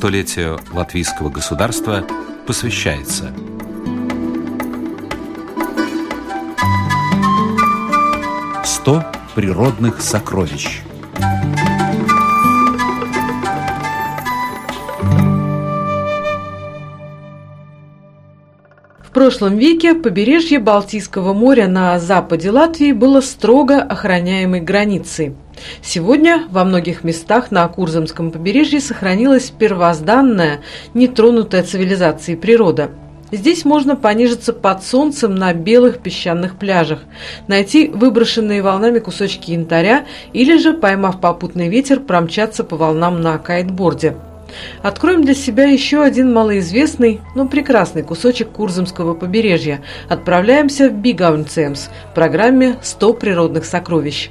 столетию латвийского государства посвящается. «Сто природных сокровищ» прошлом веке побережье Балтийского моря на западе Латвии было строго охраняемой границей. Сегодня во многих местах на Курзамском побережье сохранилась первозданная, нетронутая цивилизацией природа. Здесь можно понижиться под солнцем на белых песчаных пляжах, найти выброшенные волнами кусочки янтаря или же, поймав попутный ветер, промчаться по волнам на кайтборде – Откроем для себя еще один малоизвестный, но прекрасный кусочек Курзамского побережья. Отправляемся в Бигаунцемс в программе «100 природных сокровищ».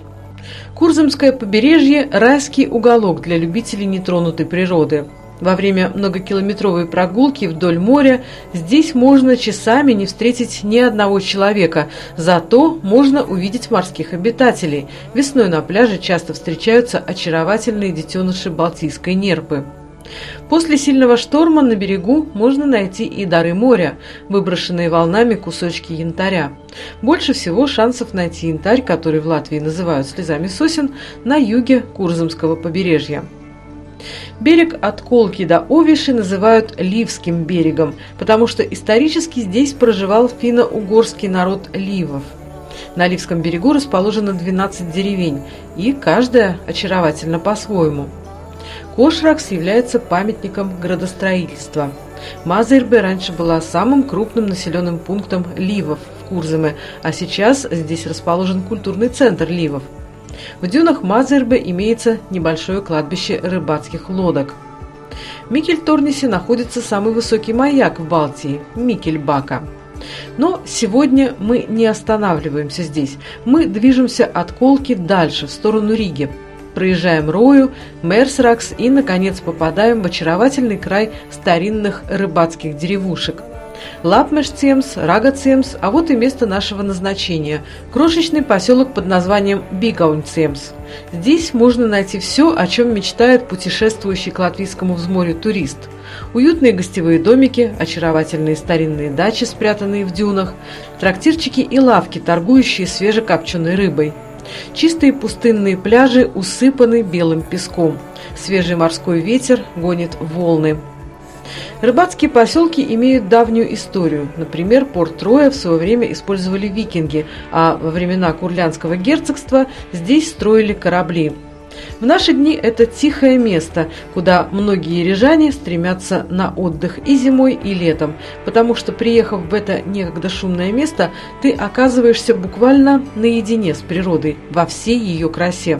Курзамское побережье – райский уголок для любителей нетронутой природы. Во время многокилометровой прогулки вдоль моря здесь можно часами не встретить ни одного человека, зато можно увидеть морских обитателей. Весной на пляже часто встречаются очаровательные детеныши балтийской нерпы. После сильного шторма на берегу можно найти и дары моря, выброшенные волнами кусочки янтаря. Больше всего шансов найти янтарь, который в Латвии называют слезами сосен, на юге Курзамского побережья. Берег от Колки до Овиши называют Ливским берегом, потому что исторически здесь проживал финно-угорский народ ливов. На Ливском берегу расположено 12 деревень, и каждая очаровательна по-своему – Кошракс является памятником градостроительства. Мазырбе раньше была самым крупным населенным пунктом Ливов в Курзаме, а сейчас здесь расположен культурный центр Ливов. В дюнах Мазырбе имеется небольшое кладбище рыбацких лодок. В Микельторнисе находится самый высокий маяк в Балтии – Микельбака. Но сегодня мы не останавливаемся здесь. Мы движемся от Колки дальше, в сторону Риги – проезжаем Рою, Мерсракс и, наконец, попадаем в очаровательный край старинных рыбацких деревушек. Лапмешцемс, Рагацемс, а вот и место нашего назначения – крошечный поселок под названием Бигаунцемс. Здесь можно найти все, о чем мечтает путешествующий к латвийскому взморью турист. Уютные гостевые домики, очаровательные старинные дачи, спрятанные в дюнах, трактирчики и лавки, торгующие свежекопченой рыбой – Чистые пустынные пляжи усыпаны белым песком. Свежий морской ветер гонит волны. Рыбацкие поселки имеют давнюю историю. Например, порт Троя в свое время использовали викинги, а во времена Курлянского герцогства здесь строили корабли – в наши дни это тихое место, куда многие рижане стремятся на отдых и зимой, и летом, потому что, приехав в это некогда шумное место, ты оказываешься буквально наедине с природой во всей ее красе.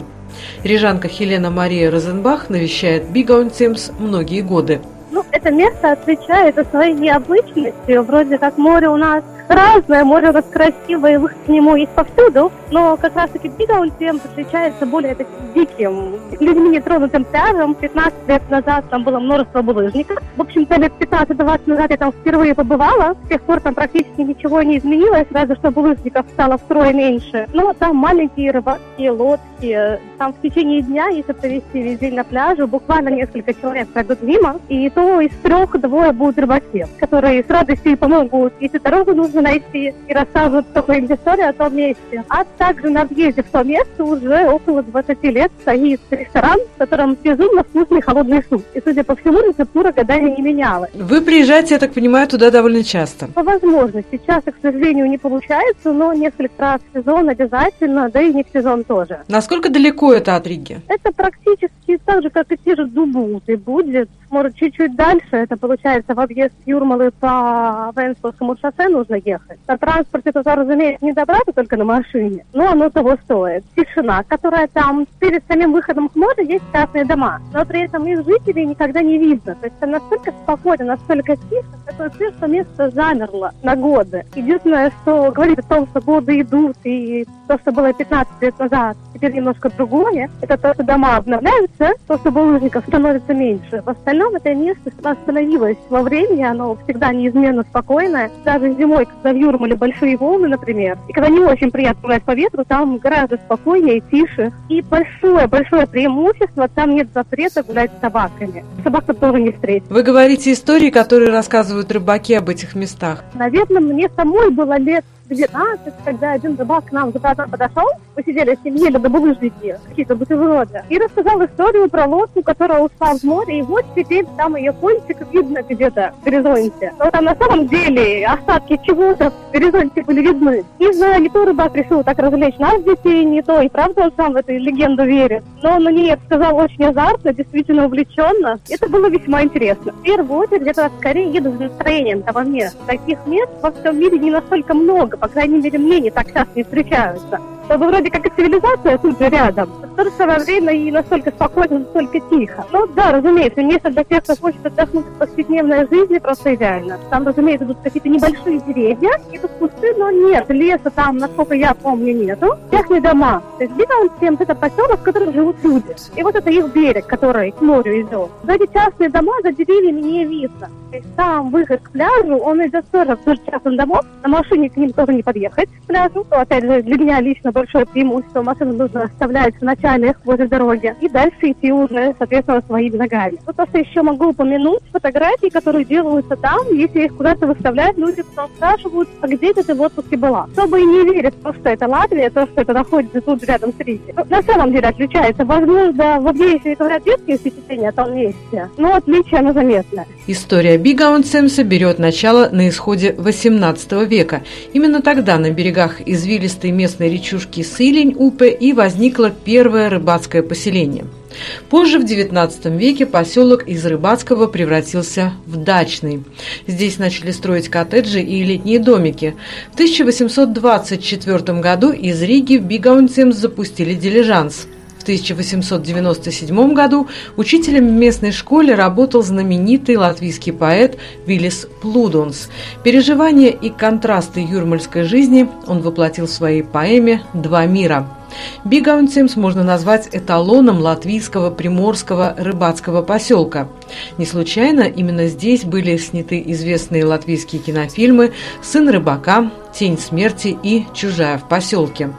Рижанка Хелена Мария Розенбах навещает Бигауньциемс многие годы. Ну, это место отличается своей необычностью. Вроде как море у нас разное, море у нас красивое, выход к нему есть повсюду, но как раз-таки Бигауньциемс отличается более таким диким, людьми нетронутым пляжем. 15 лет назад там было множество булыжников. В общем-то, лет 15-20 назад я там впервые побывала. С тех пор там практически ничего не изменилось, разве что булыжников стало втрое меньше. Но там маленькие рыбацкие лодки. Там в течение дня, если провести весь день на пляже, буквально несколько человек пройдут мимо, и то из трех двое будут рыбаки, которые с радостью помогут, если дорогу нужно можно найти и рассказывают такую историю о том месте. А также на въезде в то место уже около 20 лет стоит ресторан, в котором безумно вкусный холодный суп. И, судя по всему, рецептура годами не менялась. Вы приезжаете, я так понимаю, туда довольно часто? По возможности. Сейчас, к сожалению, не получается, но несколько раз в сезон обязательно, да и не в сезон тоже. Насколько далеко это от Риги? Это практически так же, как и те же Дубуты будет. Может, чуть-чуть дальше, это получается в объезд Юрмалы по Венспилскому шоссе нужно ехать. На транспорте туда, разумеется, не добраться только на машине, но оно того стоит. Тишина, которая там перед самим выходом к морю есть частные дома, но при этом их жителей никогда не видно. То есть это настолько спокойно, настолько тихо, такое чувство, что место замерло на годы. Единственное, что говорит о том, что годы идут, и то, что было 15 лет назад, теперь немножко другое, это то, что дома обновляются, то, что булыжников становится меньше. В остальном это место остановилось во времени, оно всегда неизменно спокойное. Даже зимой, когда в Юрмале большие волны, например, и когда не очень приятно гулять по ветру, там гораздо спокойнее и тише. И большое-большое преимущество, там нет запрета гулять с собаками. Собак тоже не встретить. Вы говорите истории, которые рассказывают рыбаки об этих местах. Наверное, мне самой было лет 12, когда один рыбак к нам за подошел, мы сидели с ним, ели на булыжники, какие-то бутерброды, и рассказал историю про лодку, которая ушла в море, и вот теперь там ее кончик видно где-то в горизонте. Но там на самом деле остатки чего-то в горизонте были видны. Не знаю, не то рыбак решил так развлечь нас, детей, не то, и правда он сам в эту легенду верит. Но он мне это сказал очень азартно, действительно увлеченно. Это было весьма интересно. В первую очередь, это скорее еду с настроением того места. Таких мест во всем мире не настолько много, по крайней мере, мне не так часто не встречаются. Чтобы вроде как и цивилизация тут же рядом, в то же самое время и настолько спокойно, настолько тихо. Ну да, разумеется, место для тех, кто хочет отдохнуть от повседневной жизни, просто идеально. Там, разумеется, будут какие-то небольшие деревья, и тут кусты, но нет, леса там, насколько я помню, нету. Частные дома. То есть Битаунсем – это поселок, в котором живут люди. И вот это их берег, который к морю идет. За эти частные дома, за деревьями не видно. То есть сам выход к пляжу, он идет тоже вдоль частных домов. На машине к ним тоже не подъехать к пляжу. То, опять же, для меня лично большое преимущество. Машину нужно оставлять в начальных возле дороги. И дальше идти уже, соответственно, своими ногами. Вот то, что еще могу упомянуть, фотографии, которые делаются там, если их куда-то выставляют, люди потом спрашивают, а где ты в отпуске была? Чтобы и не верить в то, что это Латвия, то, что это находится тут рядом с Риги. На самом деле отличается. Возможно, во если говорят детские впечатления о том месте, но отличие оно заметное. История Бигаунсемса берет начало на исходе XVIII века. Именно тогда на берегах извилистой местной речушки Сылень-Упе и возникло первое рыбацкое поселение. Позже, в XIX веке, поселок из рыбацкого превратился в дачный. Здесь начали строить коттеджи и летние домики. В 1824 году из Риги в Бигауньциемс запустили дилижанс – в 1897 году учителем в местной школе работал знаменитый латвийский поэт Вилис Плудонис. Переживания и контрасты юрмальской жизни он воплотил в своей поэме «Два мира». Бигаунцемс можно назвать эталоном латвийского приморского рыбацкого поселка. Не случайно именно здесь были сняты известные латвийские кинофильмы «Сын рыбака», «Тень смерти» и «Чужая в поселке».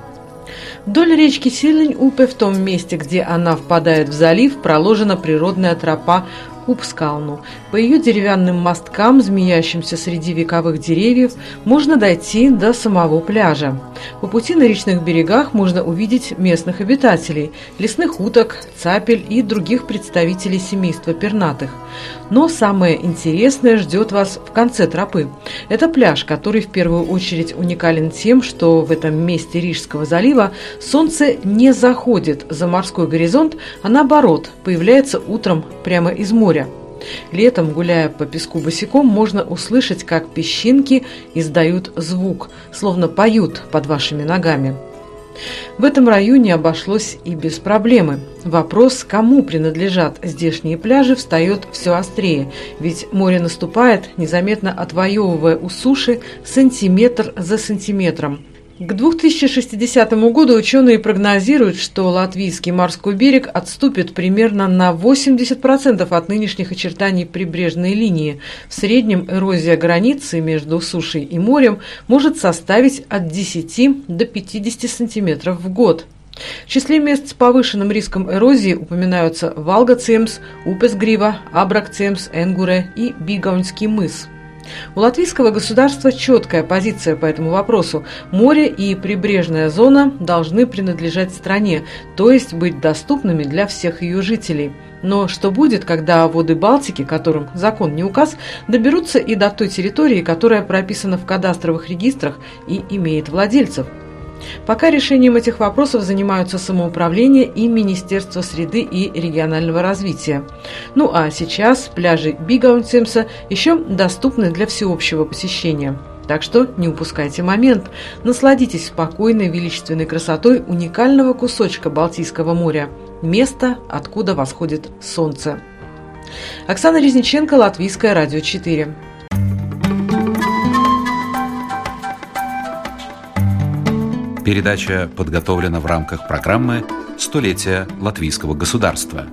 Вдоль речки Силень-Упе, в том месте, где она впадает в залив, проложена природная тропа Купскалну. По ее деревянным мосткам, змеящимся среди вековых деревьев, можно дойти до самого пляжа. По пути на речных берегах можно увидеть местных обитателей, лесных уток, цапель и других представителей семейства пернатых. Но самое интересное ждет вас в конце тропы. Это пляж, который в первую очередь уникален тем, что в этом месте Рижского залива солнце не заходит за морской горизонт, а наоборот, появляется утром прямо из моря. Летом, гуляя по песку босиком, можно услышать, как песчинки издают звук, словно поют под вашими ногами. В этом районе обошлось и без проблемы. Вопрос, кому принадлежат здешние пляжи, встает все острее, ведь море наступает, незаметно отвоевывая у суши сантиметр за сантиметром – к 2060 году ученые прогнозируют, что латвийский морской берег отступит примерно на 80% от нынешних очертаний прибрежной линии. В среднем эрозия границы между сушей и морем может составить от 10 до 50 сантиметров в год. В числе мест с повышенным риском эрозии упоминаются Валгацемс, Упесгрива, Абракцемс, Энгуре и Бигаунский мыс – у латвийского государства четкая позиция по этому вопросу. Море и прибрежная зона должны принадлежать стране, то есть быть доступными для всех ее жителей. Но что будет, когда воды Балтики, которым закон не указ, доберутся и до той территории, которая прописана в кадастровых регистрах и имеет владельцев? Пока решением этих вопросов занимаются самоуправление и Министерство среды и регионального развития. Ну а сейчас пляжи Бигаунсемса еще доступны для всеобщего посещения. Так что не упускайте момент. Насладитесь спокойной величественной красотой уникального кусочка Балтийского моря. Место, откуда восходит солнце. Оксана Резниченко, Латвийское радио 4. Передача подготовлена в рамках программы «Столетие латвийского государства».